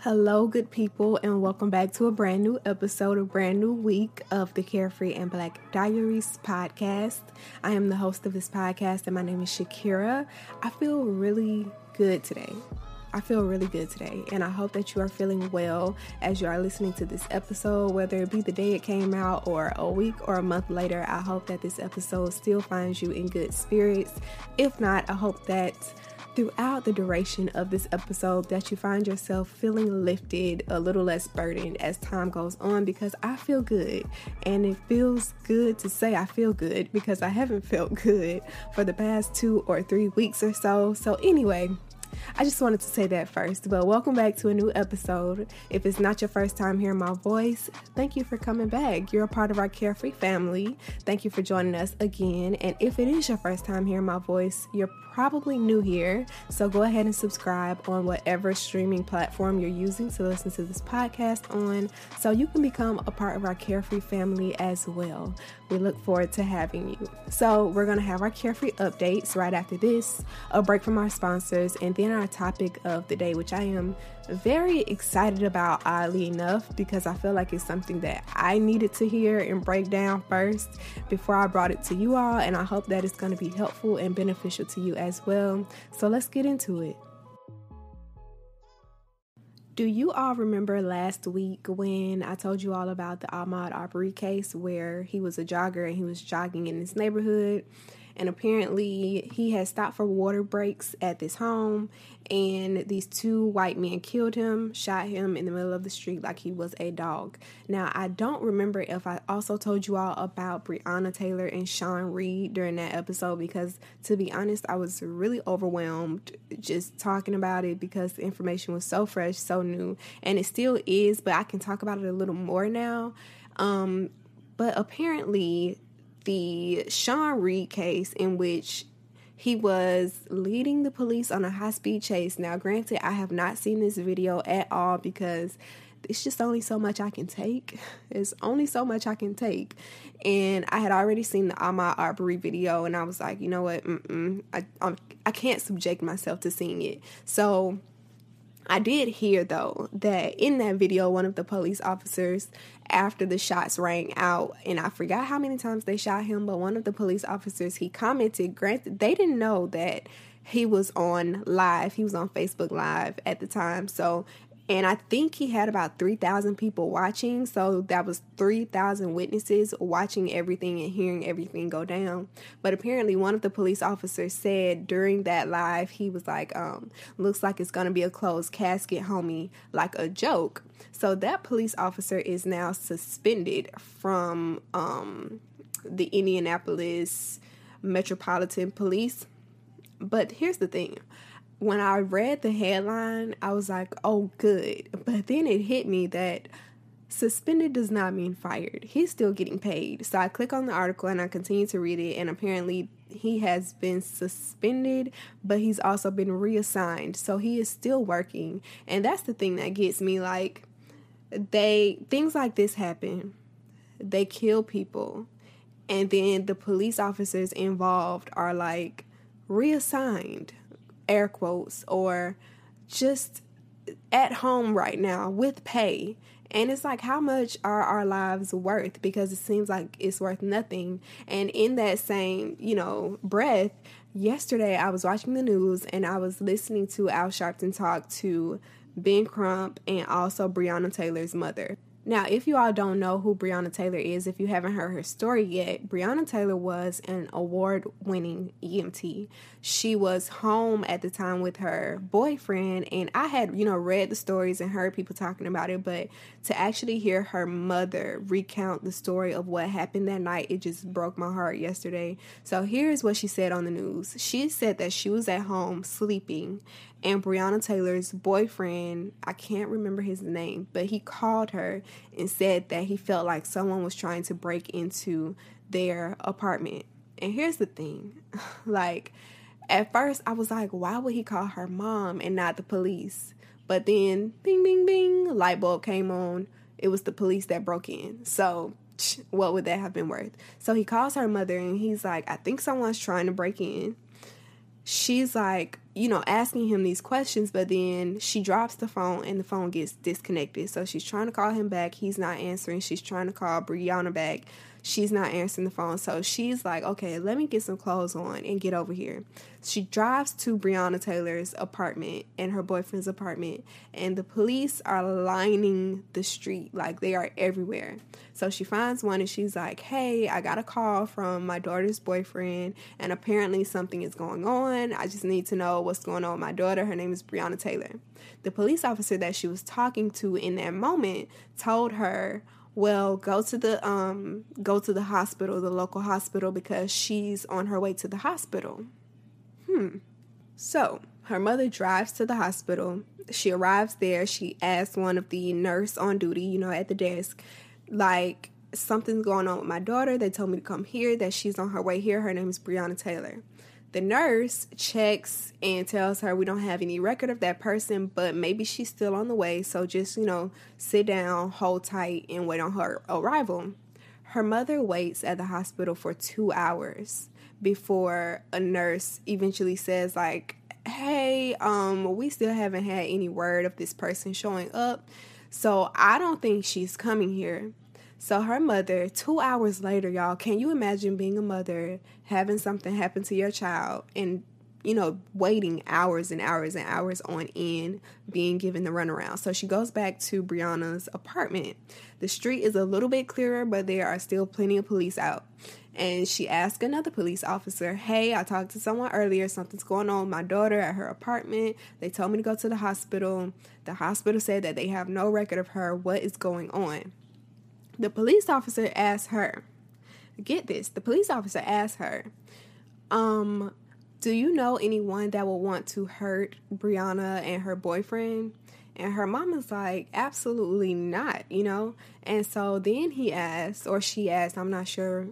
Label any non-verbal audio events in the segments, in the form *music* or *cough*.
Hello, good people, and welcome back to a brand new episode, a brand new week of the Carefree and Black Diaries podcast. I am the host of this podcast, and my name is Shakira. I feel really good today. I feel really good today, and I hope that you are feeling well as you are listening to this episode, whether it be the day it came out or a week or a month later. I hope that this episode still finds you in good spirits. If not, I hope that throughout the duration of this episode that you find yourself feeling lifted, a little less burdened as time goes on because I feel good. And it feels good to say I feel good because I haven't felt *laughs* good for the past two or three weeks or so. So, anyway, I just wanted to say that first, but welcome back to a new episode. If it's not your first time hearing my voice, thank you for coming back. You're a part of our carefree family. Thank you for joining us again. And if it is your first time hearing my voice, you're probably new here. So go ahead and subscribe on whatever streaming platform you're using to listen to this podcast on so you can become a part of our carefree family as well. We look forward to having you. So, we're going to have our carefree updates right after this, a break from our sponsors, and then our topic of the day, which I am very excited about, oddly enough, because I feel like it's something that I needed to hear and break down first before I brought it to you all. And I hope that it's going to be helpful and beneficial to you as well. So let's get into it. Do you all remember last week when I told you all about the Ahmaud Arbery case where he was a jogger and he was jogging in this neighborhood? And apparently he had stopped for water breaks at this home and these two white men killed him shot him in the middle of the street like he was a dog. Now i don't remember if i also told you all about breonna taylor and sean reed during that episode because to be honest i was really overwhelmed just talking about it because the information was so fresh so new and it still is but i can talk about it a little more now. Um, but apparently the Sean Reed case in which he was leading the police on a high speed chase. Now, granted, I have not seen this video at all because it's just only so much I can take. *laughs* It's only so much I can take. And I had already seen the Ahmaud Arbery video, and I was like, you know what? I, I'm, I can't subject myself to seeing it. So I did hear though that in that video, one of the police officers, after the shots rang out, and I forgot how many times they shot him, but one of the police officers he commented, granted, they didn't know that he was on live, he was on Facebook Live at the time. So and I think he had about 3,000 people watching. So that was 3,000 witnesses watching everything and hearing everything go down. But apparently, one of the police officers said during that live, he was like, um, looks like it's going to be a closed casket, homie, like a joke. So that police officer is now suspended from um, the Indianapolis Metropolitan Police. But here's the thing when I read the headline, I was like, oh, good. But then it hit me that suspended does not mean fired. He's still getting paid. So I click on the article and I continue to read it, and apparently he has been suspended, but he's also been reassigned. So he is still working. And that's the thing that gets me like, they, things like this happen. They kill people. And then the police officers involved are like reassigned air quotes, or just at home right now with pay. And it's like, how much are our lives worth? Because it seems like it's worth nothing. And in that same, you know, breath, yesterday I was watching the news and I was listening to Al Sharpton talk to Ben Crump and also Breonna Taylor's mother. Now, if you all don't know who Breonna Taylor is, if you haven't heard her story yet, Breonna Taylor was an award winning EMT. She was home at the time with her boyfriend, and I had, you know, read the stories and heard people talking about it, but to actually hear her mother recount the story of what happened that night, it just broke my heart yesterday. So here's what she said on the news. She said that she was at home sleeping and Breonna Taylor's boyfriend, I can't remember his name, but he called her and said that he felt like someone was trying to break into their apartment. And here's the thing *laughs* like, at first I was like, why would he call her mom and not the police? But then, bing, bing, bing, light bulb came on. It was the police that broke in. So, what would that have been worth? So he calls her mother and he's like, I think someone's trying to break in. she's like, you know, asking him these questions, but then she drops the phone and the phone gets disconnected. So she's trying to call him back. He's not answering. She's trying to call Breonna back. She's not answering the phone. So she's like, okay, let me get some clothes on and get over here. She drives to Breonna Taylor's apartment and her boyfriend's apartment, and the police are lining the street like they are everywhere. So she finds one and she's like, hey, I got a call from my daughter's boyfriend, and apparently something is going on. I just need to know what's going on with my daughter. Her name is Breonna Taylor. The police officer that she was talking to in that moment told her, well go to the um go to the hospital the local hospital because she's on her way to the hospital. Hmm. So her mother drives to the hospital. She arrives there. She asks one of the nurse on duty you know at the desk like something's going on with my daughter. They told me to come here that she's on her way here. Her name is breonna taylor the nurse checks and tells her we don't have any record of that person, but maybe she's still on the way. So just, you know, sit down, hold tight, and wait on her arrival. Her mother waits at the hospital for two hours before a nurse eventually says, like, hey, um, we still haven't had any word of this person showing up. So I don't think she's coming here. So her mother, two hours later, y'all, can you imagine being a mother, having something happen to your child, and you know, waiting hours and hours and hours on end, being given the runaround. So she goes back to Breonna's apartment. The street is a little bit clearer, but there are still plenty of police out. And she asked another police officer, Hey, I talked to someone earlier. Something's going on with my daughter at her apartment. They told me to go to the hospital. The hospital said that they have no record of her. What is going on? The police officer asked her, get this, the police officer asked her, um, do you know anyone that will want to hurt Breonna and her boyfriend? And her mom is like, absolutely not, you know? And so then he asked, or she asked, I'm not sure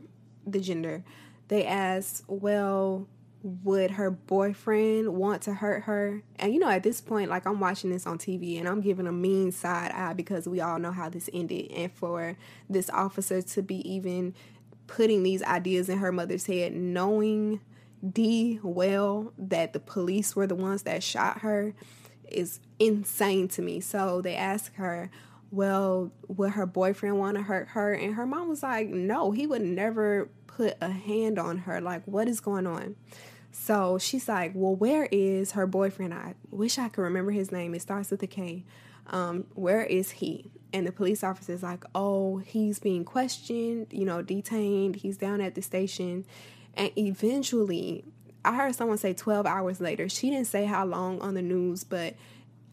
the gender, they asked, well, would her boyfriend want to hurt her? And you know, at this point, like I'm watching this on TV and I'm giving a mean side eye because we all know how this ended. And for this officer to be even putting these ideas in her mother's head, knowing D well that the police were the ones that shot her, is insane to me. So they ask her, well, would her boyfriend want to hurt her? And her mom was like, no, he would never put a hand on her. Like, what is going on? So she's like, Well, where is her boyfriend? I wish I could remember his name. It starts with a K. Um, where is he? And the police officer is like, Oh, he's being questioned, you know, detained. He's down at the station. And eventually, I heard someone say 12 hours later. She didn't say how long on the news, but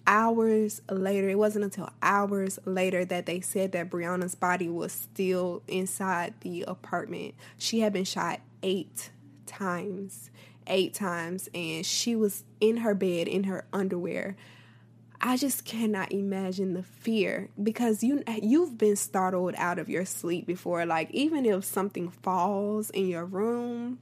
hours later, it wasn't until hours later that they said that Breonna's body was still inside the apartment. She had been shot eight times eight times and she was in her bed in her underwear. I just cannot imagine the fear because you you've been startled out of your sleep before. Like even if something falls in your room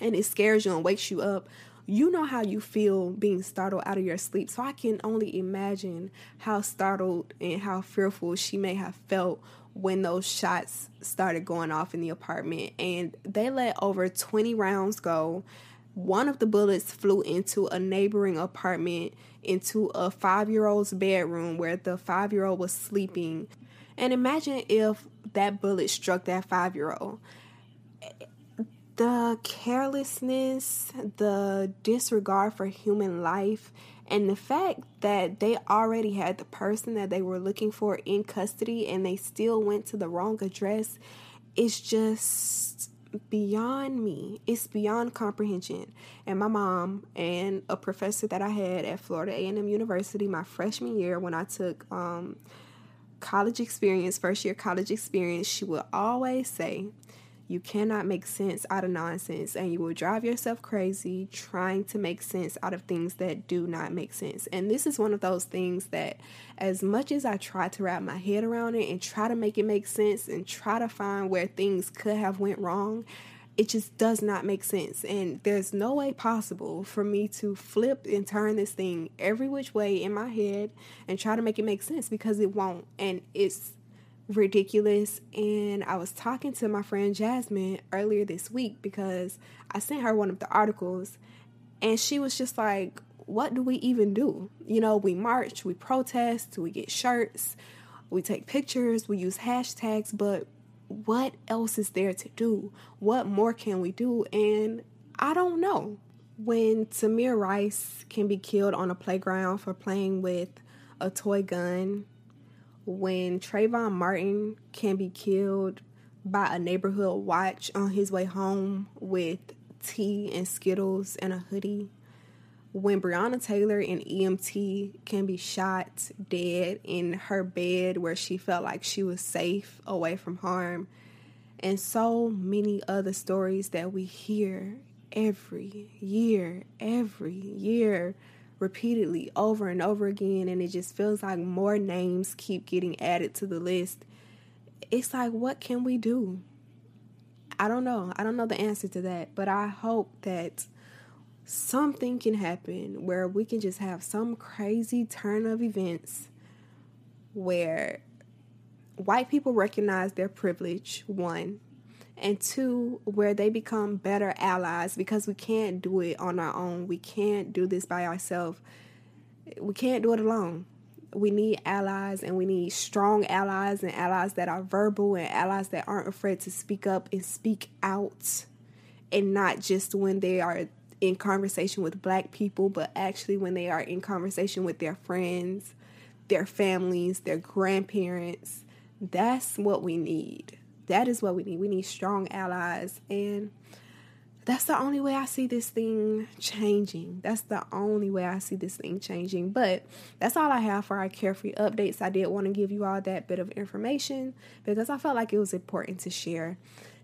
and it scares you and wakes you up you know how you feel being startled out of your sleep. So I can only imagine how startled and how fearful she may have felt when those shots started going off in the apartment. And they let over 20 rounds go one of the bullets flew into a neighboring apartment, into a five year old's bedroom where the five year old was sleeping. And imagine if that bullet struck that five year old. The carelessness, the disregard for human life, and the fact that they already had the person that they were looking for in custody and they still went to the wrong address is just beyond me. It's beyond comprehension. And my mom and a professor that I had at Florida A&M University my freshman year when I took um, college experience, first year college experience, she would always say, you cannot make sense out of nonsense, and you will drive yourself crazy trying to make sense out of things that do not make sense. And this is one of those things that, as much as I try to wrap my head around it and try to make it make sense and try to find where things could have went wrong, it just does not make sense and there's no way possible for me to flip and turn this thing every which way in my head and try to make it make sense because it won't and it's ridiculous. And I was talking to my friend Jasmine earlier this week because I sent her one of the articles And she was just like, what do we even do? You know, we march, we protest, we get shirts, we take pictures, we use hashtags, but what else is there to do? What more can we do? And I don't know. When Tamir Rice can be killed on a playground for playing with a toy gun, when Trayvon Martin can be killed by a neighborhood watch on his way home with tea and Skittles and a hoodie, when Breonna Taylor and EMT can be shot dead in her bed where she felt like she was safe away from harm, and so many other stories that we hear every year, every year, repeatedly over and over again, and it just feels like more names keep getting added to the list. It's like, what can we do? I don't know. I don't know the answer to that, but I hope that something can happen where we can just have some crazy turn of events where white people recognize their privilege, one, and two, where they become better allies because we can't do it on our own. We can't do this by ourselves. We can't do it alone. We need allies and we need strong allies and allies that are verbal and allies that aren't afraid to speak up and speak out and not just when they are in conversation with black people, but actually when they are in conversation with their friends, their families, their grandparents. That's what we need. That is what we need. We need strong allies. And that's the only way I see this thing changing. That's the only way I see this thing changing. But that's all I have for our carefree updates. I did want to give you all that bit of information because I felt like it was important to share.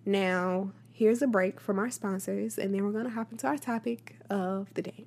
Now, here's a break from our sponsors, and then we're going to hop into our topic of the day.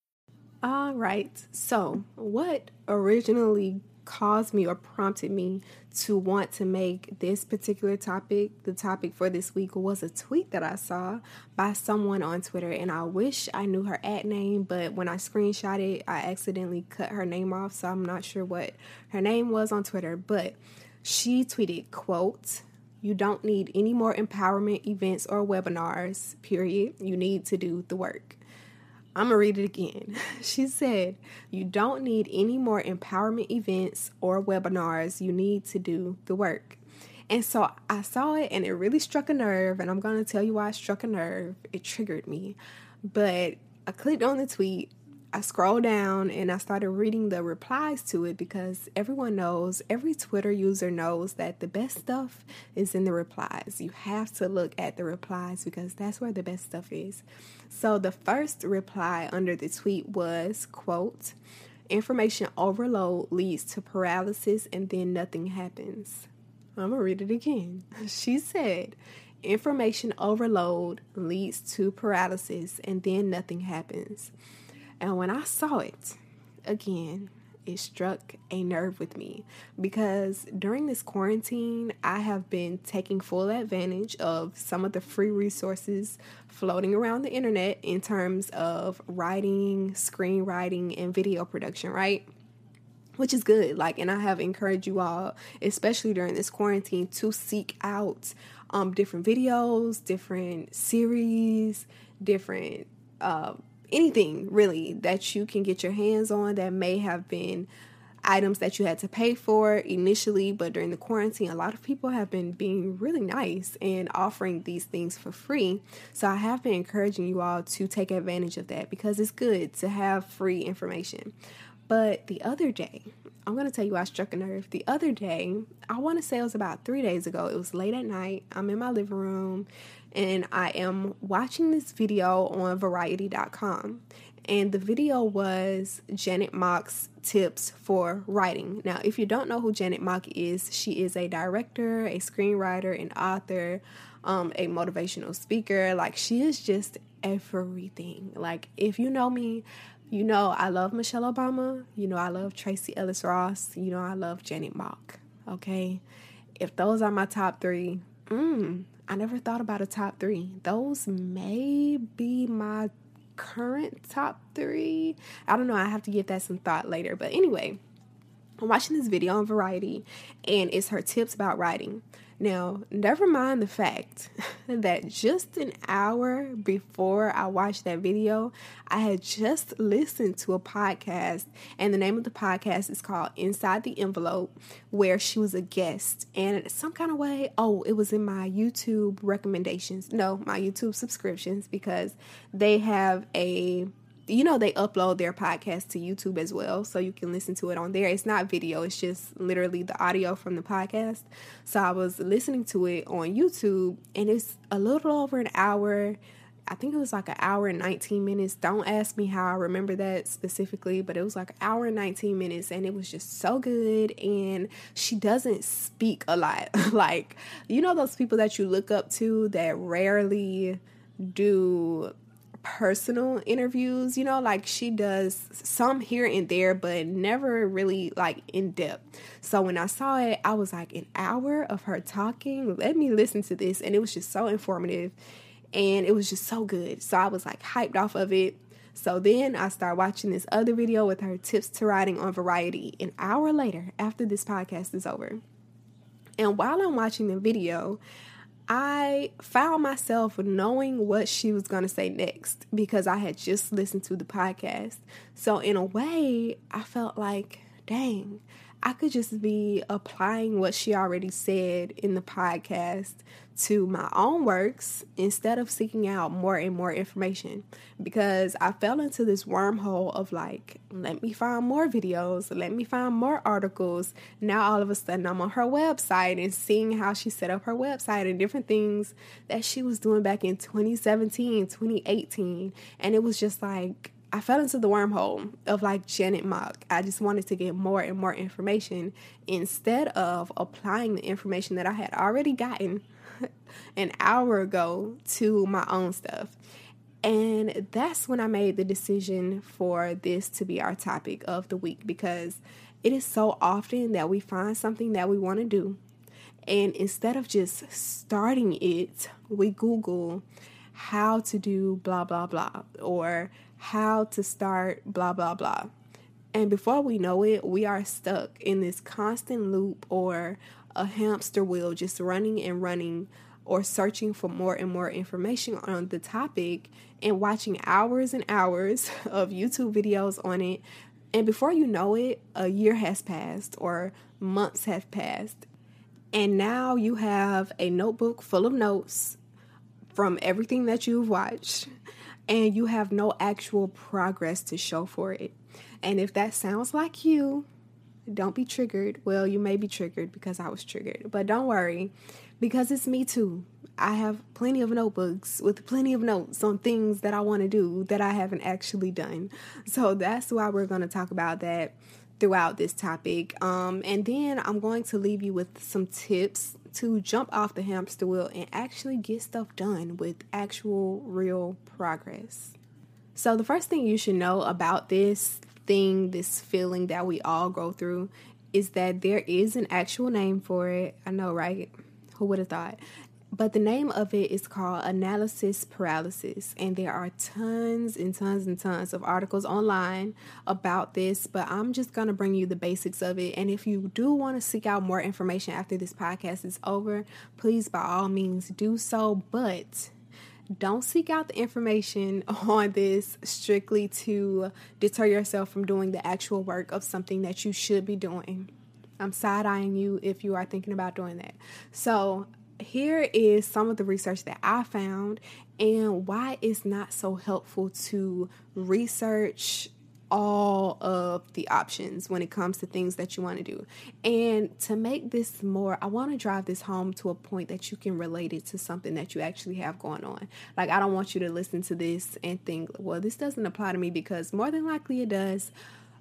All right. So, what originally caused me or prompted me to want to make this particular topic the topic for this week was a tweet that I saw by someone on Twitter. And I wish I knew her ad name, but when I screenshot it, I accidentally cut her name off. So, I'm not sure what her name was on Twitter. But she tweeted, quote, you don't need any more empowerment events or webinars, period. You need to do the work. I'm gonna read it again. *laughs* She said, You don't need any more empowerment events or webinars. You need to do the work. And so I saw it and it really struck a nerve. And I'm gonna tell you why it struck a nerve. It triggered me. But I clicked on the tweet I scrolled down and I started reading the replies to it because everyone knows, every Twitter user knows that the best stuff is in the replies. You have to look at the replies because that's where the best stuff is. So the first reply under the tweet was, quote, information overload leads to paralysis and then nothing happens. I'm going to read it again. *laughs* She said, information overload leads to paralysis and then nothing happens. And when I saw it, again, it struck a nerve with me because during this quarantine, I have been taking full advantage of some of the free resources floating around the internet in terms of writing, screenwriting, and video production, right? Which is good. Like, and I have encouraged you all, especially during this quarantine, to seek out um, different videos, different series, different. Uh, anything really that you can get your hands on that may have been items that you had to pay for initially, but during the quarantine, a lot of people have been being really nice and offering these things for free. So I have been encouraging you all to take advantage of that because it's good to have free information. But the other day, I'm to tell you I struck a nerve. The other day, I want to say it was about three days ago. It was late at night. I'm in my living room and I am watching this video on variety.com. And the video was Janet Mock's tips for writing. Now, if you don't know who Janet Mock is, she is a director, a screenwriter, an author, um, a motivational speaker. Like, she is just everything. Like, if you know me, you know I love Michelle Obama. You know I love Tracee Ellis Ross. You know I love Janet Mock. Okay? If those are my top three, mm, I never thought about a top three. Those may be my current top three. I don't know. I have to give that some thought later. But anyway, I'm watching this video on Variety and it's her tips about writing. Now, never mind the fact *laughs* that just an hour before I watched that video, I had just listened to a podcast, and the name of the podcast is called Inside the Envelope, where she was a guest. And some kind of way, oh, it was in my YouTube recommendations. No, my YouTube subscriptions, because they have a you know they upload their podcast to YouTube as well, so you can listen to it on there. It's not video; it's just literally the audio from the podcast. So I was listening to it on YouTube, and it's a little over an hour. I think it was like an hour and 19 minutes. Don't ask me how I remember that specifically, but it was like an hour and 19 minutes and it was just so good. And she doesn't speak a lot. *laughs* like, you know, those people that you look up to that rarely do personal interviews, you know, like she does some here and there, but never really like in depth. So when I saw it, I was like, an hour of her talking, let me listen to this. And it was just so informative and it was just so good. So I was like hyped off of it. So then I start watching this other video with her tips to writing on Variety an hour later after this podcast is over. And while I'm watching the video, I found myself knowing what she was going to say next because I had just listened to the podcast. So, in a way, I felt like, dang, I could just be applying what she already said in the podcast to my own works instead of seeking out more and more information because I fell into this wormhole of like, let me find more videos, let me find more articles. Now all of a sudden I'm on her website and seeing how she set up her website and different things that she was doing back in 2017, 2018. And it was just like, I fell into the wormhole of like Janet Mock. I just wanted to get more and more information instead of applying the information that I had already gotten *laughs* an hour ago to my own stuff. And that's when I made the decision for this to be our topic of the week because it is so often that we find something that we want to do. And instead of just starting it, we Google how to do blah, blah, blah, or how to start blah, blah, blah. And before we know it, we are stuck in this constant loop or a hamster wheel just running and running or searching for more and more information on the topic and watching hours and hours *laughs* of YouTube videos on it. And before you know it, a year has passed or months have passed. And now you have a notebook full of notes from everything that you've watched, *laughs* and you have no actual progress to show for it. And if that sounds like you, don't be triggered. Well, you may be triggered because I was triggered, but don't worry because it's me too. I have plenty of notebooks with plenty of notes on things that I want to do that I haven't actually done. So that's why we're going to talk about that throughout this topic. Um, and then I'm going to leave you with some tips to jump off the hamster wheel and actually get stuff done with actual real progress. So, the first thing you should know about this thing, this feeling that we all go through, is that there is an actual name for it. I know, right? Who would have thought? But the name of it is called analysis paralysis, and there are tons and tons and tons of articles online about this. But I'm just gonna bring you the basics of it. And if you do want to seek out more information after this podcast is over, please by all means do so. But don't seek out the information *laughs* on this strictly to deter yourself from doing the actual work of something that you should be doing. I'm side eyeing you if you are thinking about doing that. So, here is some of the research that I found and why it's not so helpful to research all of the options when it comes to things that you want to do. And to make this more, I want to drive this home to a point that you can relate it to something that you actually have going on. Like, I don't want you to listen to this and think, well, this doesn't apply to me because more than likely it does.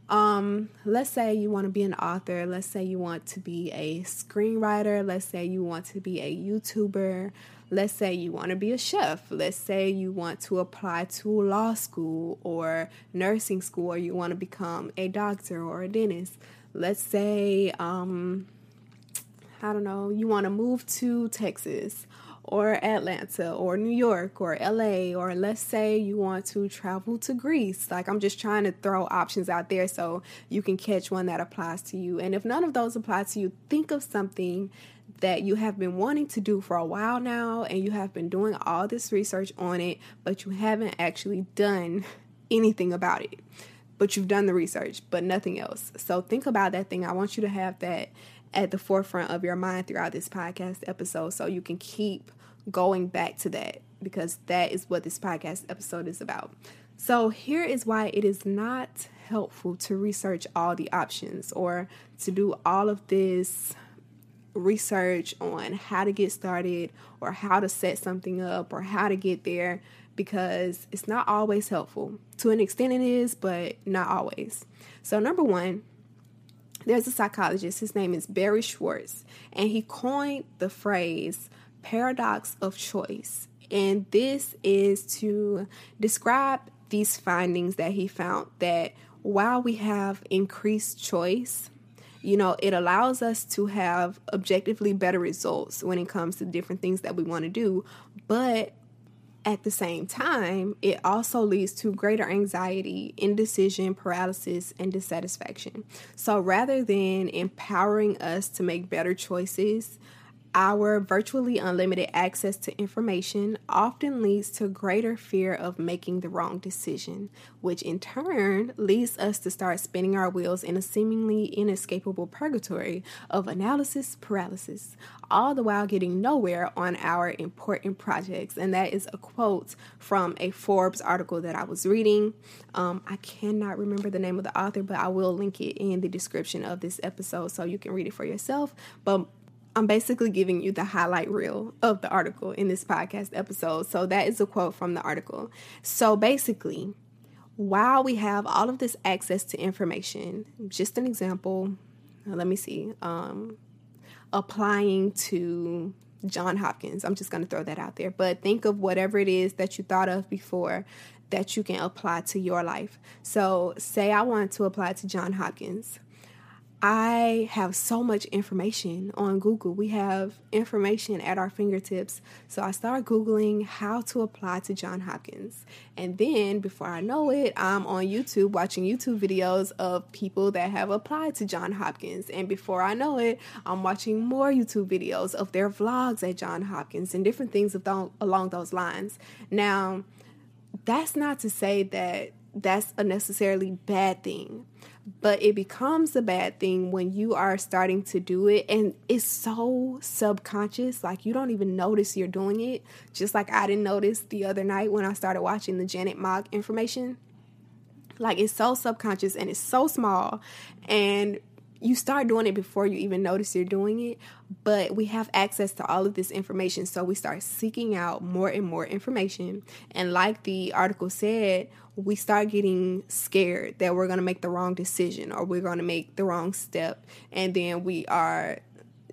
Um, let's say you want to be an author, let's say you want to be a screenwriter, let's say you want to be a YouTuber, Let's say you want to be a chef. Let's say you want to apply to law school or nursing school, or you want to become a doctor or a dentist. Let's say, um, I don't know, you want to move to Texas or Atlanta or New York or LA, or let's say you want to travel to Greece. Like, I'm just trying to throw options out there so you can catch one that applies to you. And if none of those apply to you, think of something that you have been wanting to do for a while now and you have been doing all this research on it, but you haven't actually done *laughs* anything about it. But you've done the research, but nothing else. So think about that thing. I want you to have that at the forefront of your mind throughout this podcast episode so you can keep going back to that because that is what this podcast episode is about. So, here is why it is not helpful to research all the options or to do all of this research on how to get started or how to set something up or how to get there because it's not always helpful. To an extent, it is, but not always. So, number one, there's a psychologist, his name is Barry Schwartz, and he coined the phrase paradox of choice. And this is to describe these findings that he found that while we have increased choice, you know, it allows us to have objectively better results when it comes to different things that we want to do. But at the same time, it also leads to greater anxiety, indecision, paralysis, and dissatisfaction. So rather than empowering us to make better choices, our virtually unlimited access to information often leads to greater fear of making the wrong decision, which in turn leads us to start spinning our wheels in a seemingly inescapable purgatory of analysis paralysis, all the while getting nowhere on our important projects. And that is a quote from a Forbes article that I was reading. Um, I cannot remember the name of the author, but I will link it in the description of this episode so you can read it for yourself. But I'm basically giving you the highlight reel of the article in this podcast episode. So that is a quote from the article. So basically, while we have all of this access to information, just an example, let me see, um, applying to John Hopkins. I'm just going to throw that out there. But think of whatever it is that you thought of before that you can apply to your life. So, say I want to apply to John Hopkins. I have so much information on Google. We have information at our fingertips. So I start Googling how to apply to John Hopkins. And then before I know it, I'm on YouTube watching YouTube videos of people that have applied to John Hopkins. And before I know it, I'm watching more YouTube videos of their vlogs at John Hopkins and different things along those lines. Now, that's not to say that that's a necessarily bad thing but it becomes a bad thing when you are starting to do it and it's so subconscious like you don't even notice you're doing it. Just like i didn't notice the other night when i started watching the janet mock information. Like it's so subconscious and it's so small and you start doing it before you even notice you're doing it, but we have access to all of this information. So we start seeking out more and more information. And like the article said, we start getting scared that we're going to make the wrong decision or we're going to make the wrong step. And then we are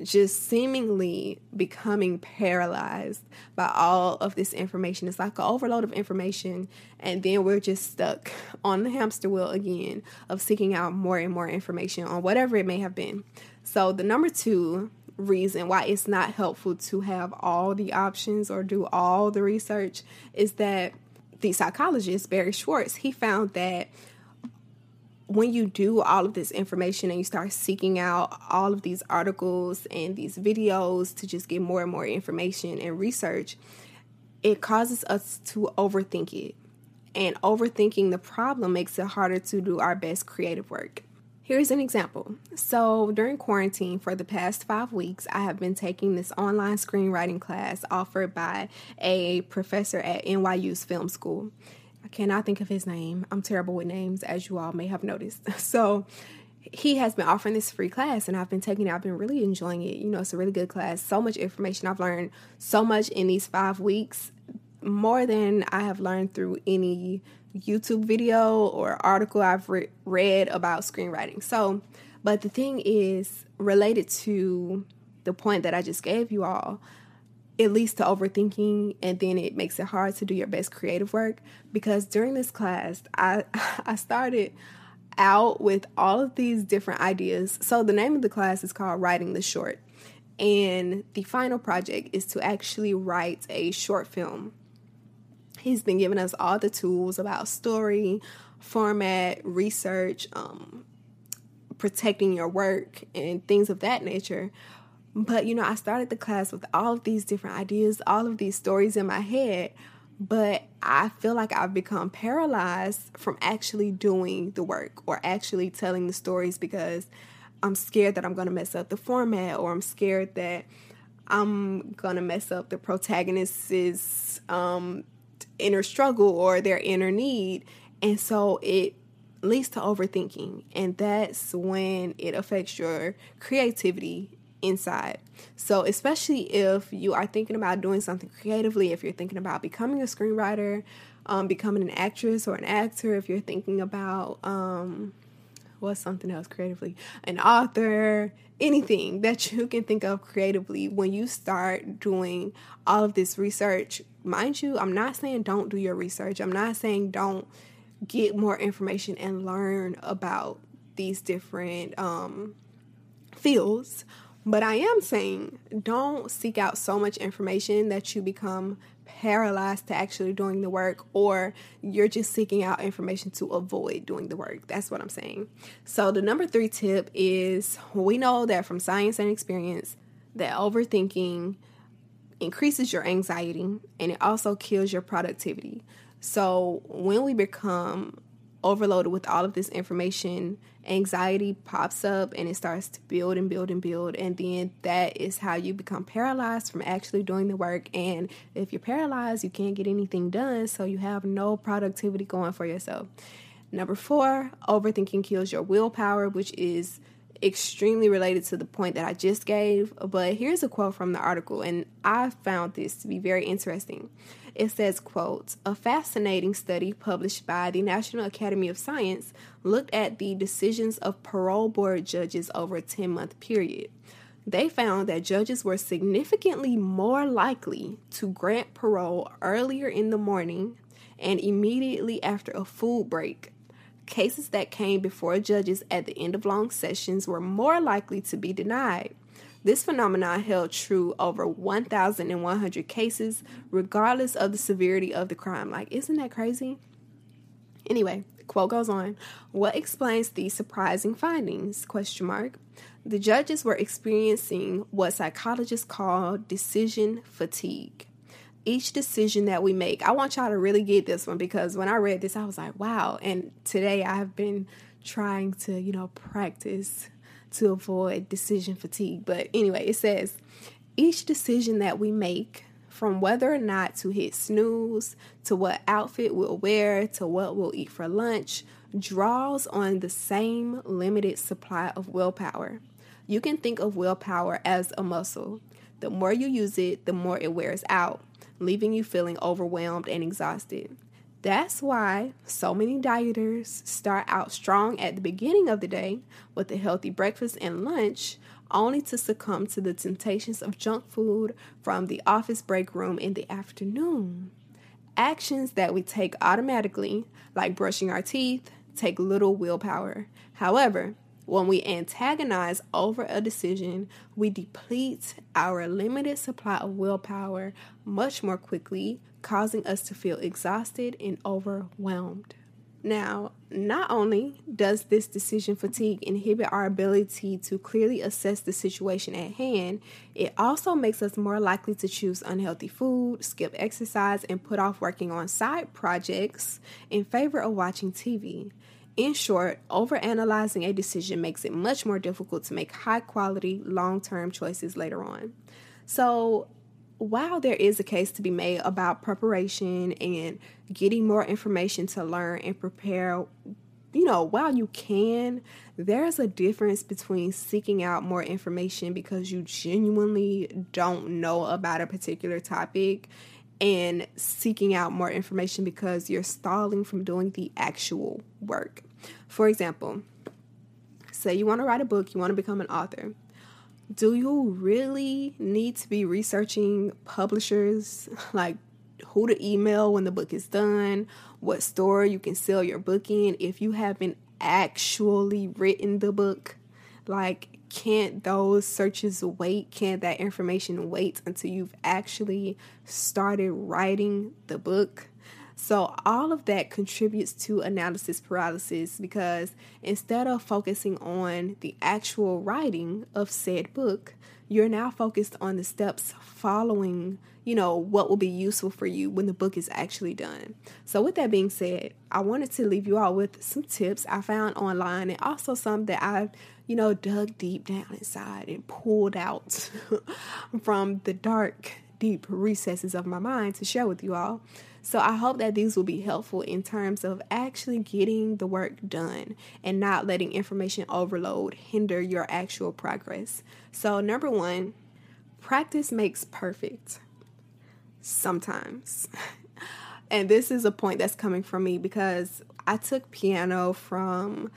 just seemingly becoming paralyzed by all of this information. It's like an overload of information, and then we're just stuck on the hamster wheel again of seeking out more and more information on whatever it may have been. So, the number two reason why it's not helpful to have all the options or do all the research is that the psychologist Barry Schwartz he found that when you do all of this information and you start seeking out all of these articles and these videos to just get more and more information and research, it causes us to overthink it. And overthinking the problem makes it harder to do our best creative work. Here's an example. So, during quarantine for the past five weeks, I have been taking this online screenwriting class offered by a professor at NYU's film school. I cannot think of his name. I'm terrible with names, as you all may have noticed. *laughs* So he has been offering this free class and I've been taking it. I've been really enjoying it. You know, it's a really good class. So much information. I've learned so much in these five weeks, more than I have learned through any YouTube video or article I've re- read about screenwriting. So, but the thing is related to the point that I just gave you all it leads to overthinking and then it makes it hard to do your best creative work because during this class I *laughs* I started out with all of these different ideas. So the name of the class is called Writing the Short. And the final project is to actually write a short film. He's been giving us all the tools about story, format, research, um, protecting your work, and things of that nature. But you know, I started the class with all of these different ideas, all of these stories in my head, but I feel like I've become paralyzed from actually doing the work or actually telling the stories because I'm scared that I'm going to mess up the format or I'm scared that I'm going to mess up the protagonist's um, inner struggle or their inner need. And so it leads to overthinking. And that's when it affects your creativity inside. So, especially if you are thinking about doing something creatively, if you're thinking about becoming a screenwriter, um, becoming an actress or an actor, if you're thinking about um, what's something else creatively, an author, anything that you can think of creatively, when you start doing all of this research, mind you, I'm not saying don't do your research, I'm not saying don't get more information and learn about these different um, fields but I am saying don't seek out so much information that you become paralyzed to actually doing the work or you're just seeking out information to avoid doing the work. That's what I'm saying. So the number 3 tip is we know that from science and experience that overthinking increases your anxiety and it also kills your productivity. So when we become overloaded with all of this information, anxiety pops up and it starts to build and build and build. And then that is how you become paralyzed from actually doing the work. And if you're paralyzed, you can't get anything done. So you have no productivity going for yourself. Number four, overthinking kills your willpower, which is extremely related to the point that I just gave. But here's a quote from the article, and I found this to be very interesting. It says, quote, a fascinating study published by the National Academy of Science looked at the decisions of parole board judges over a 10 month period. They found that judges were significantly more likely to grant parole earlier in the morning and immediately after a food break. Cases that came before judges at the end of long sessions were more likely to be denied. This phenomenon held true over 1,100 cases, regardless of the severity of the crime. Like, isn't that crazy? Anyway, quote goes on. What explains these surprising findings? Question mark. The judges were experiencing what psychologists call decision fatigue. Each decision that we make, I want y'all to really get this one because when I read this, I was like, wow. And today I have been trying to, you know, practice to avoid decision fatigue. But anyway, it says each decision that we make, from whether or not to hit snooze, to what outfit we'll wear, to what we'll eat for lunch, draws on the same limited supply of willpower. You can think of willpower as a muscle. The more you use it, the more it wears out, leaving you feeling overwhelmed and exhausted. That's why so many dieters start out strong at the beginning of the day with a healthy breakfast and lunch, only to succumb to the temptations of junk food from the office break room in the afternoon. Actions that we take automatically, like brushing our teeth, take little willpower. However, when we antagonize over a decision, we deplete our limited supply of willpower much more quickly, causing us to feel exhausted and overwhelmed. Now, not only does this decision fatigue inhibit our ability to clearly assess the situation at hand, it also makes us more likely to choose unhealthy food, skip exercise, and put off working on side projects in favor of watching TV. In short, overanalyzing a decision makes it much more difficult to make high quality, long term choices later on. So, while there is a case to be made about preparation and getting more information to learn and prepare, you know, while you can, there's a difference between seeking out more information because you genuinely don't know about a particular topic and seeking out more information because you're stalling from doing the actual work. For example, say you want to write a book, you want to become an author. Do you really need to be researching publishers *laughs* like who to email when the book is done, what store you can sell your book in if you haven't actually written the book? Like, can't those searches wait? Can't that information wait until you've actually started writing the book? So, all of that contributes to analysis paralysis because instead of focusing on the actual writing of said book, you're now focused on the steps following, you know, what will be useful for you when the book is actually done. So, with that being said, I wanted to leave you all with some tips I found online and also some that I've, you know, dug deep down inside and pulled out *laughs* from the dark, deep recesses of my mind to share with you all. So I hope that these will be helpful in terms of actually getting the work done and not letting information overload hinder your actual progress. So, number one, practice makes perfect. Sometimes. *laughs* and this is a point that's coming from me because I took piano from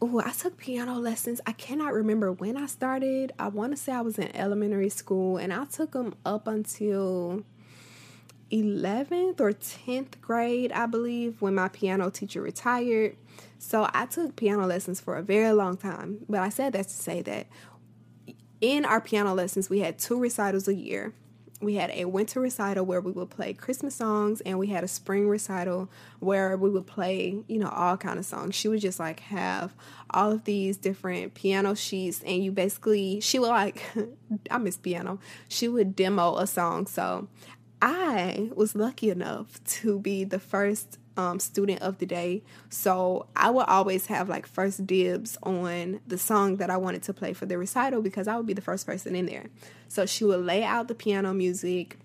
Oh, I took piano lessons. I cannot remember when I started. I want to say I was in elementary school and I took them up until 11th or 10th grade, I believe, when my piano teacher retired. So I took piano lessons for a very long time. But I said that to say that in our piano lessons, we had two recitals a year. We had a winter recital where we would play Christmas songs, and we had a spring recital where we would play, you know, all kind of songs. She would just like have all of these different piano sheets, and you basically, she would like, *laughs* I miss piano. She would demo a song. So I was lucky enough to be the first um, student of the day. So I would always have like first dibs on the song that I wanted to play for the recital because I would be the first person in there. So she would lay out the piano music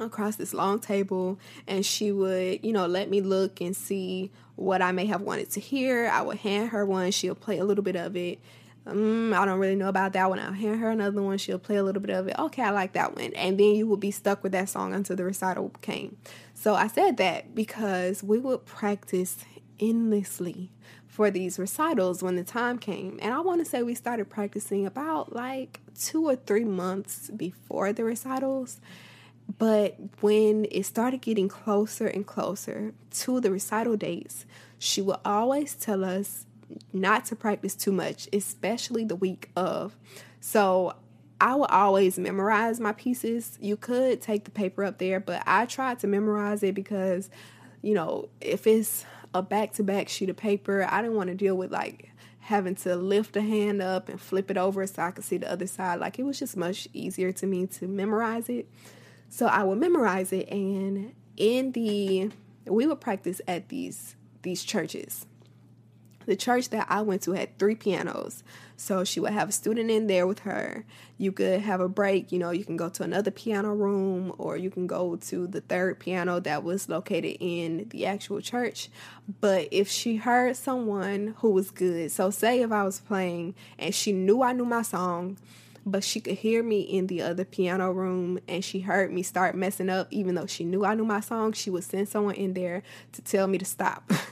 across this long table and she would, you know, let me look and see what I may have wanted to hear. I would hand her one, she'll play a little bit of it um, I don't really know about that one. I'll hear her another one. She'll play a little bit of it. Okay, I like that one. And then you will be stuck with that song until the recital came. So I said that because we would practice endlessly for these recitals when the time came. And I want to say we started practicing about like two or three months before the recitals. But when it started getting closer and closer to the recital dates, she would always tell us not to practice too much, especially the week of. So I would always memorize my pieces. You could take the paper up there, but I tried to memorize it because, you know, if it's a back to back sheet of paper, I didn't want to deal with like having to lift a hand up and flip it over so I could see the other side. Like it was just much easier to me to memorize it. So I would memorize it and in the we would practice at these these churches the church that I went to had three pianos. So she would have a student in there with her. You could have a break, you know, you can go to another piano room or you can go to the third piano that was located in the actual church. But if she heard someone who was good, so say if I was playing and she knew I knew my song, but she could hear me in the other piano room and she heard me start messing up. Even though she knew I knew my song she would send someone in there to tell me to stop. *laughs*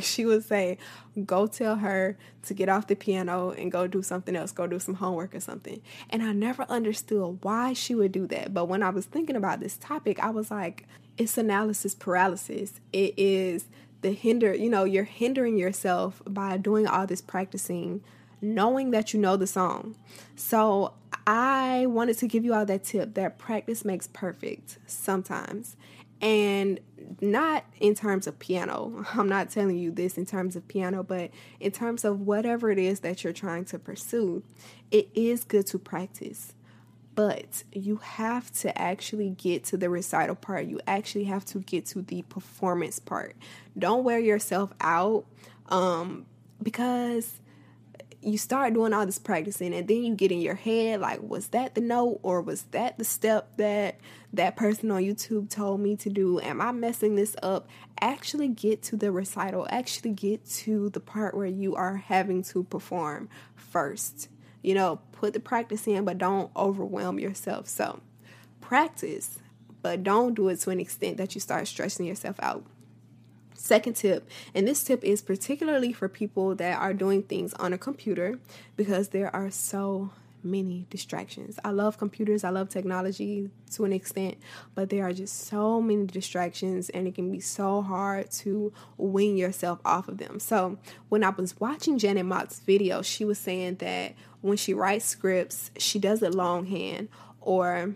She would say go tell her to get off the piano and go do something else. Go do some homework or something. And I never understood why she would do that. But when I was thinking about this topic I was like it's analysis paralysis. It is the hinder you know you're hindering yourself by doing all this practicing knowing that you know the song. So I wanted to give you all that tip that practice makes perfect sometimes. And not in terms of piano. *laughs* I'm not telling you this in terms of piano, but in terms of whatever it is that you're trying to pursue, it is good to practice. But you have to actually get to the recital part. You actually have to get to the performance part. Don't wear yourself out um, because you start doing all this practicing and then you get in your head like was that the note or was that the step that that person on YouTube told me to do? Am I messing this up? Actually get to the recital. Actually get to the part where you are having to perform first. You know put the practice in but don't overwhelm yourself. So practice but don't do it to an extent that you start stressing yourself out Second tip, and this tip is particularly for people that are doing things on a computer because there are so many distractions. I love computers, I love technology to an extent, but there are just so many distractions and it can be so hard to wean yourself off of them. So, when I was watching Janet Mock's video, she was saying that when she writes scripts, she does it longhand or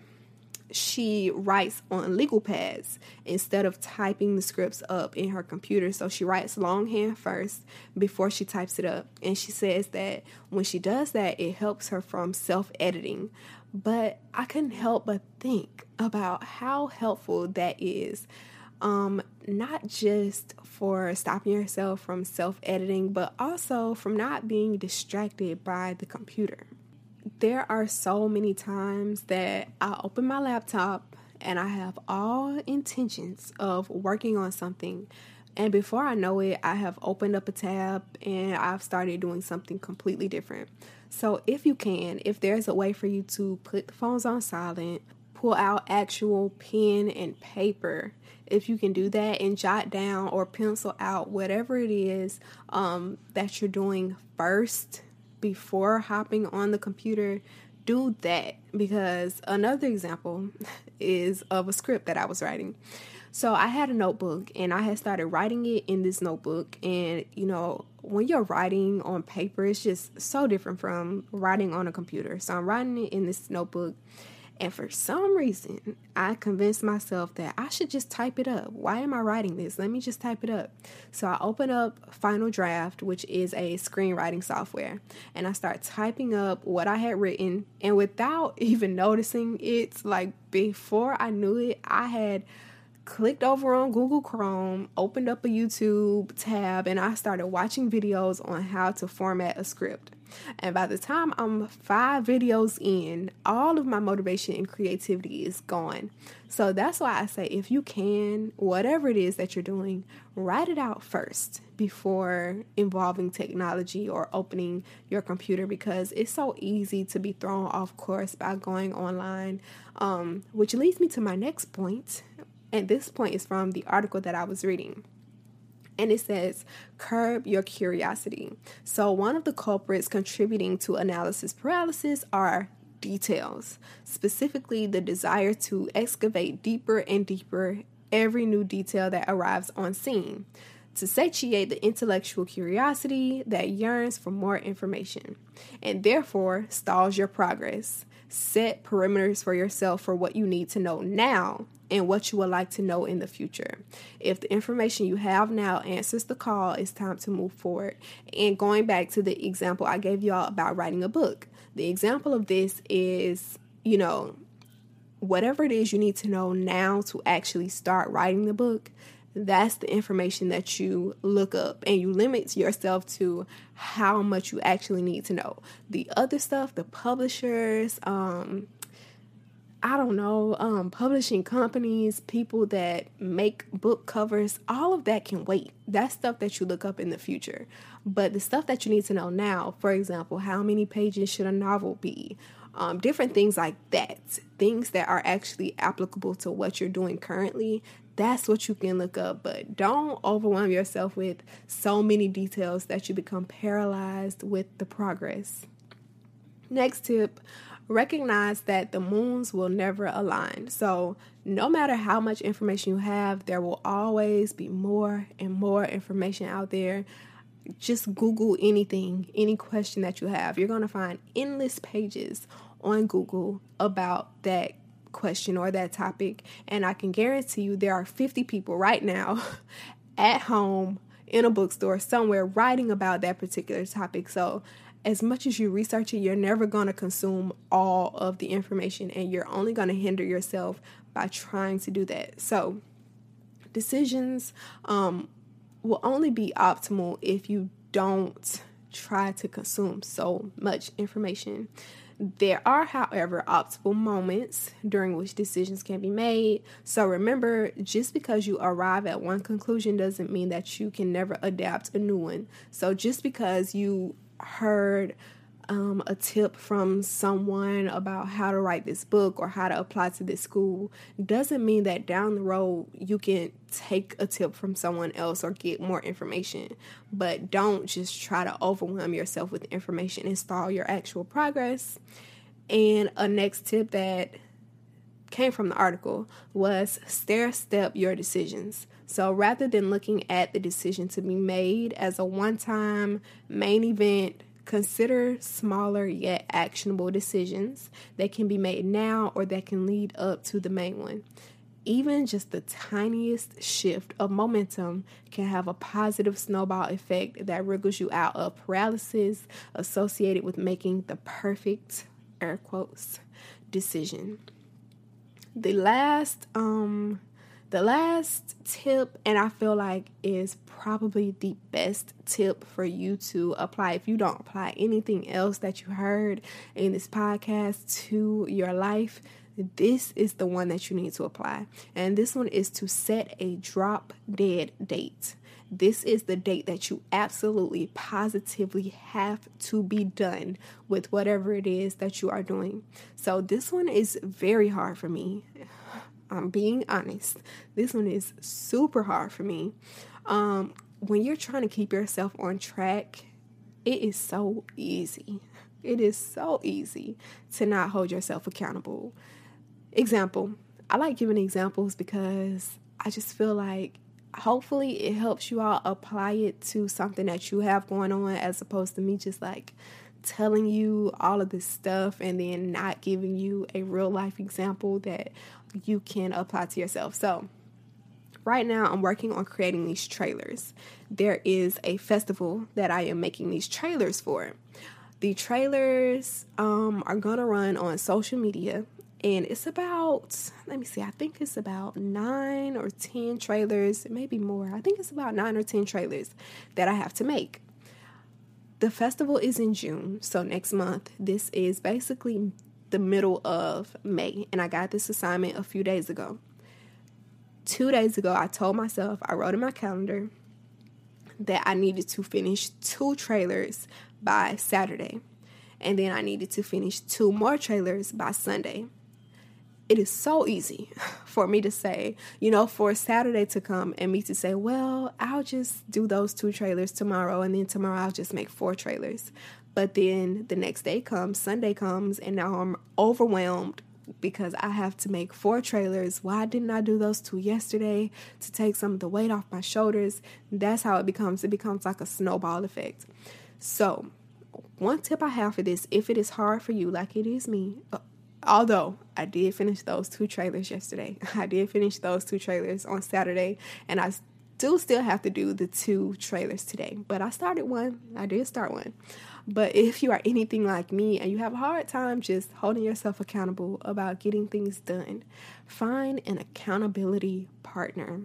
she writes on legal pads instead of typing the scripts up in her computer. So she writes longhand first before she types it up. And she says that when she does that, it helps her from self editing. But I couldn't help but think about how helpful that is. Um, not just for stopping yourself from self editing, but also from not being distracted by the computer there are so many times that I open my laptop and I have all intentions of working on something. And before I know it, I have opened up a tab and I've started doing something completely different. So, if you can, if there's a way for you to put the phones on silent, pull out actual pen and paper, if you can do that and jot down or pencil out whatever it is um, that you're doing first before hopping on the computer, do that because another example *laughs* is of a script that I was writing. So I had a notebook and I had started writing it in this notebook. And you know, when you're writing on paper, it's just so different from writing on a computer. So I'm writing it in this notebook and for some reason, I convinced myself that I should just type it up. Why am I writing this? Let me just type it up. So I open up Final Draft, which is a screenwriting software, and I start typing up what I had written. And without *laughs* even noticing, it's like before I knew it, I had clicked over on Google Chrome, opened up a YouTube tab, and I started watching videos on how to format a script. And by the time I'm five videos in, all of my motivation and creativity is gone. So that's why I say if you can, whatever it is that you're doing, write it out first before involving technology or opening your computer because it's so easy to be thrown off course by going online. Um, which leads me to my next point. And this point is from the article that I was reading and it says curb your curiosity. So, one of the culprits contributing to analysis paralysis are details, specifically the desire to excavate deeper and deeper every new detail that arrives on scene, to satiate the intellectual curiosity that yearns for more information, and therefore stalls your progress. Set perimeters for yourself for what you need to know now and what you would like to know in the future. If the information you have now answers the call, it's time to move forward. And going back to the example I gave y'all about writing a book, the example of this is, you know, whatever it is you need to know now to actually start writing the book, that's the information that you look up and you limit yourself to how much you actually need to know. The other stuff, the publishers, um, I don't know, um, publishing companies, people that make book covers, all of that can wait. That's stuff that you look up in the future. But the stuff that you need to know now, for example, how many pages should a novel be? Um, different things like that, things that are actually applicable to what you're doing currently, that's what you can look up. But don't overwhelm yourself with so many details that you become paralyzed with the progress. Next tip recognize that the moons will never align. So, no matter how much information you have, there will always be more and more information out there. Just Google anything, any question that you have. You're going to find endless pages on Google about that question or that topic. And I can guarantee you there are 50 people right now *laughs* at home in a bookstore somewhere writing about that particular topic. So, as much as you research it, you're never going to consume all of the information and you're only going to hinder yourself by trying to do that. So, decisions um, will only be optimal if you don't try to consume so much information. There are, however, optimal moments during which decisions can be made. So remember, just because you arrive at one conclusion doesn't mean that you can never adapt a new one. So just because you heard um, a tip from someone about how to write this book or how to apply to this school doesn't mean that down the road you can take a tip from someone else or get more information. But don't just try to overwhelm yourself with information and stall your actual progress. And a next tip that came from the article was stair step your decisions. So rather than looking at the decision to be made as a one time main event, consider smaller yet actionable decisions that can be made now or that can lead up to the main one. Even just the tiniest shift of momentum can have a positive snowball effect that wriggles you out of paralysis associated with making the perfect, air quotes, decision. The last um the last tip, and I feel like is probably the best tip for you to apply if you don't apply anything else that you heard in this podcast to your life. This is the one that you need to apply. And this one is to set a drop dead date. This is the date that you absolutely positively have to be done with whatever it is that you are doing. So, this one is very hard for me. I'm being honest. This one is super hard for me. Um, when you're trying to keep yourself on track, it is so easy. It is so easy to not hold yourself accountable. Example I like giving examples because I just feel like hopefully it helps you all apply it to something that you have going on as opposed to me just like telling you all of this stuff and then not giving you a real life example that you can apply to yourself. So, right now I'm working on creating these trailers. There is a festival that I am making these trailers for. The trailers um, are gonna run on social media, and it's about let me see, I think it's about nine or ten trailers, maybe more. I think it's about nine or ten trailers that I have to make. The festival is in June, so next month. This is basically the middle of May, and I got this assignment a few days ago. Two days ago, I told myself, I wrote in my calendar that I needed to finish two trailers by Saturday, and then I needed to finish two more trailers by Sunday. It is so easy *laughs* for me to say, you know, for Saturday to come and me to say, well, I'll just do those two trailers tomorrow, and then tomorrow I'll just make four trailers. But then the next day comes, Sunday comes, and now I'm overwhelmed because I have to make four trailers. Why didn't I do those two yesterday to take some of the weight off my shoulders? That's how it becomes. It becomes like a snowball effect. So, one tip I have for this, if it is hard for you, like it is me, uh, although I did finish those two trailers yesterday, *laughs* I did finish those two trailers on Saturday, and I do still have to do the two trailers today. But I started one, I did start one. But if you are anything like me and you have a hard time just holding yourself accountable about getting things done, find an accountability partner.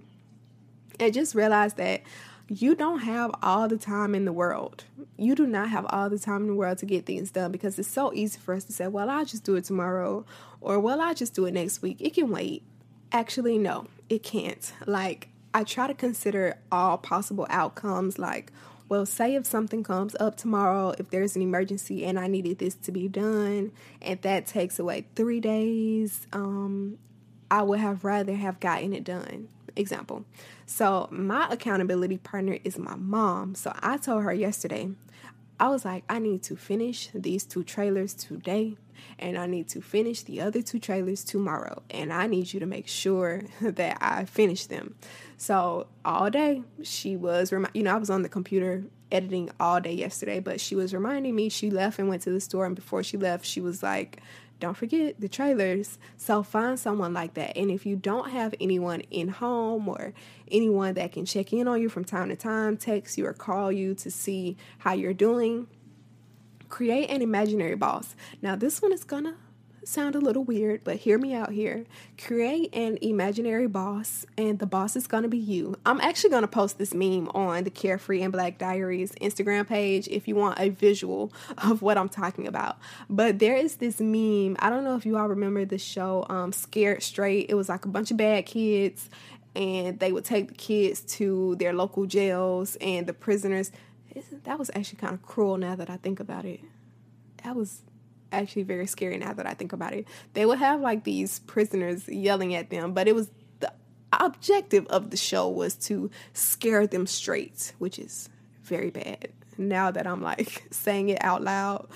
And just realize that you don't have all the time in the world. You do not have all the time in the world to get things done because it's so easy for us to say, well, I'll just do it tomorrow or well, I'll just do it next week. It can wait. Actually, no, it can't. Like, I try to consider all possible outcomes, like well, say if something comes up tomorrow, if there's an emergency and I needed this to be done, and that takes away three days, um, I would have rather have gotten it done. Example. So, my accountability partner is my mom. So, I told her yesterday, I was like, I need to finish these two trailers today and I need to finish the other two trailers tomorrow. And I need you to make sure *laughs* that I finish them. So all day she was, remi- you know, I was on the computer editing all day yesterday, but she was reminding me she left and went to the store. And before she left, she was like, don't forget the trailers. So find someone like that. And if you don't have anyone in home or anyone that can check in on you from time to time, text you or call you to see how you're doing, create an imaginary boss. Now, this one is gonna sound a little weird, but hear me out here. Create an imaginary boss, and the boss is gonna be you. I'm actually gonna post this meme on the Carefree and Black Diaries Instagram page if you want a visual of what I'm talking about. But there is this meme. I don't know if you all remember the show um, Scared Straight. It was like a bunch of bad kids, and they would take the kids to their local jails, and the prisoners. That was actually kind of cruel now that I think about it. That was actually very scary now that I think about it. They would have like these prisoners yelling at them, but it was the objective of the show was to scare them straight, which is very bad. Now that I'm like *laughs* saying it out loud.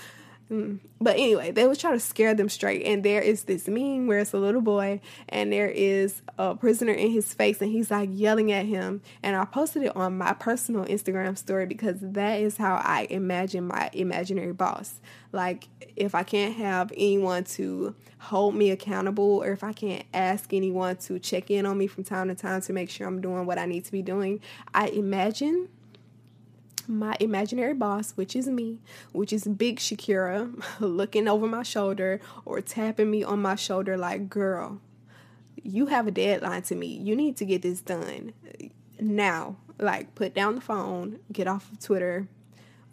Mm. But anyway, they was trying to scare them straight. And there is this meme where it's a little boy and there is a prisoner in his face and he's like yelling at him. And I posted it on my personal Instagram story because that is how I imagine my imaginary boss. Like, if I can't have anyone to hold me accountable or if I can't ask anyone to check in on me from time to time to make sure I'm doing what I need to be doing, I imagine my imaginary boss, which is me, which is big Shakira, *laughs* looking over my shoulder or tapping me on my shoulder like, girl, you have a deadline to me. You need to get this done now. Like, put down the phone, get off of Twitter,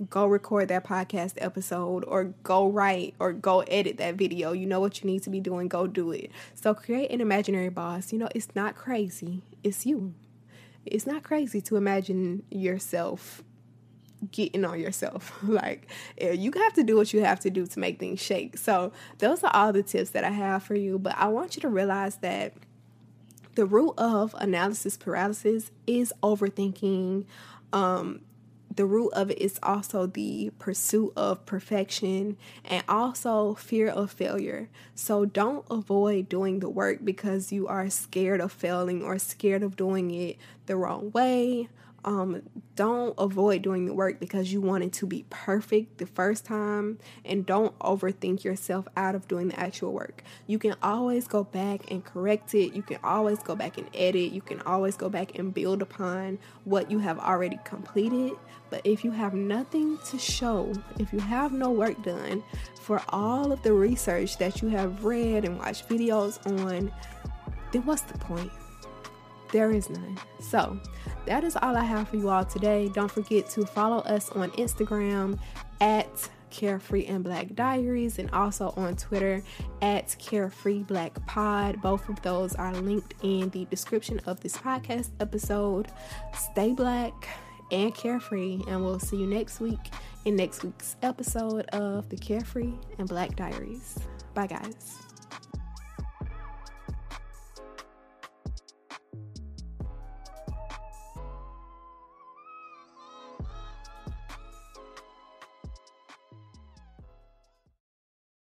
go record that podcast episode, or go write or go edit that video. You know what you need to be doing, go do it. So, create an imaginary boss. You know, it's not crazy, it's you. It's not crazy to imagine yourself getting on yourself. *laughs* like you have to do what you have to do to make things shake. So those are all the tips that I have for you. But I want you to realize that the root of analysis paralysis is overthinking. Um, the root of it is also the pursuit of perfection and also fear of failure. So don't avoid doing the work because you are scared of failing or scared of doing it the wrong way um, don't avoid doing the work because you want it to be perfect the first time and don't overthink yourself out of doing the actual work. You can always go back and correct it. You can always go back and edit. You can always go back and build upon what you have already completed. But if you have nothing to show, if you have no work done for all of the research that you have read and watched videos on, then what's the point? There is none. So, that is all I have for you all today. Don't forget to follow us on Instagram at Carefree and Black Diaries and also on Twitter at Carefree Black Pod. Both of those are linked in the description of this podcast episode. Stay black and carefree, and we'll see you next week in next week's episode of the Carefree and Black Diaries. Bye, guys.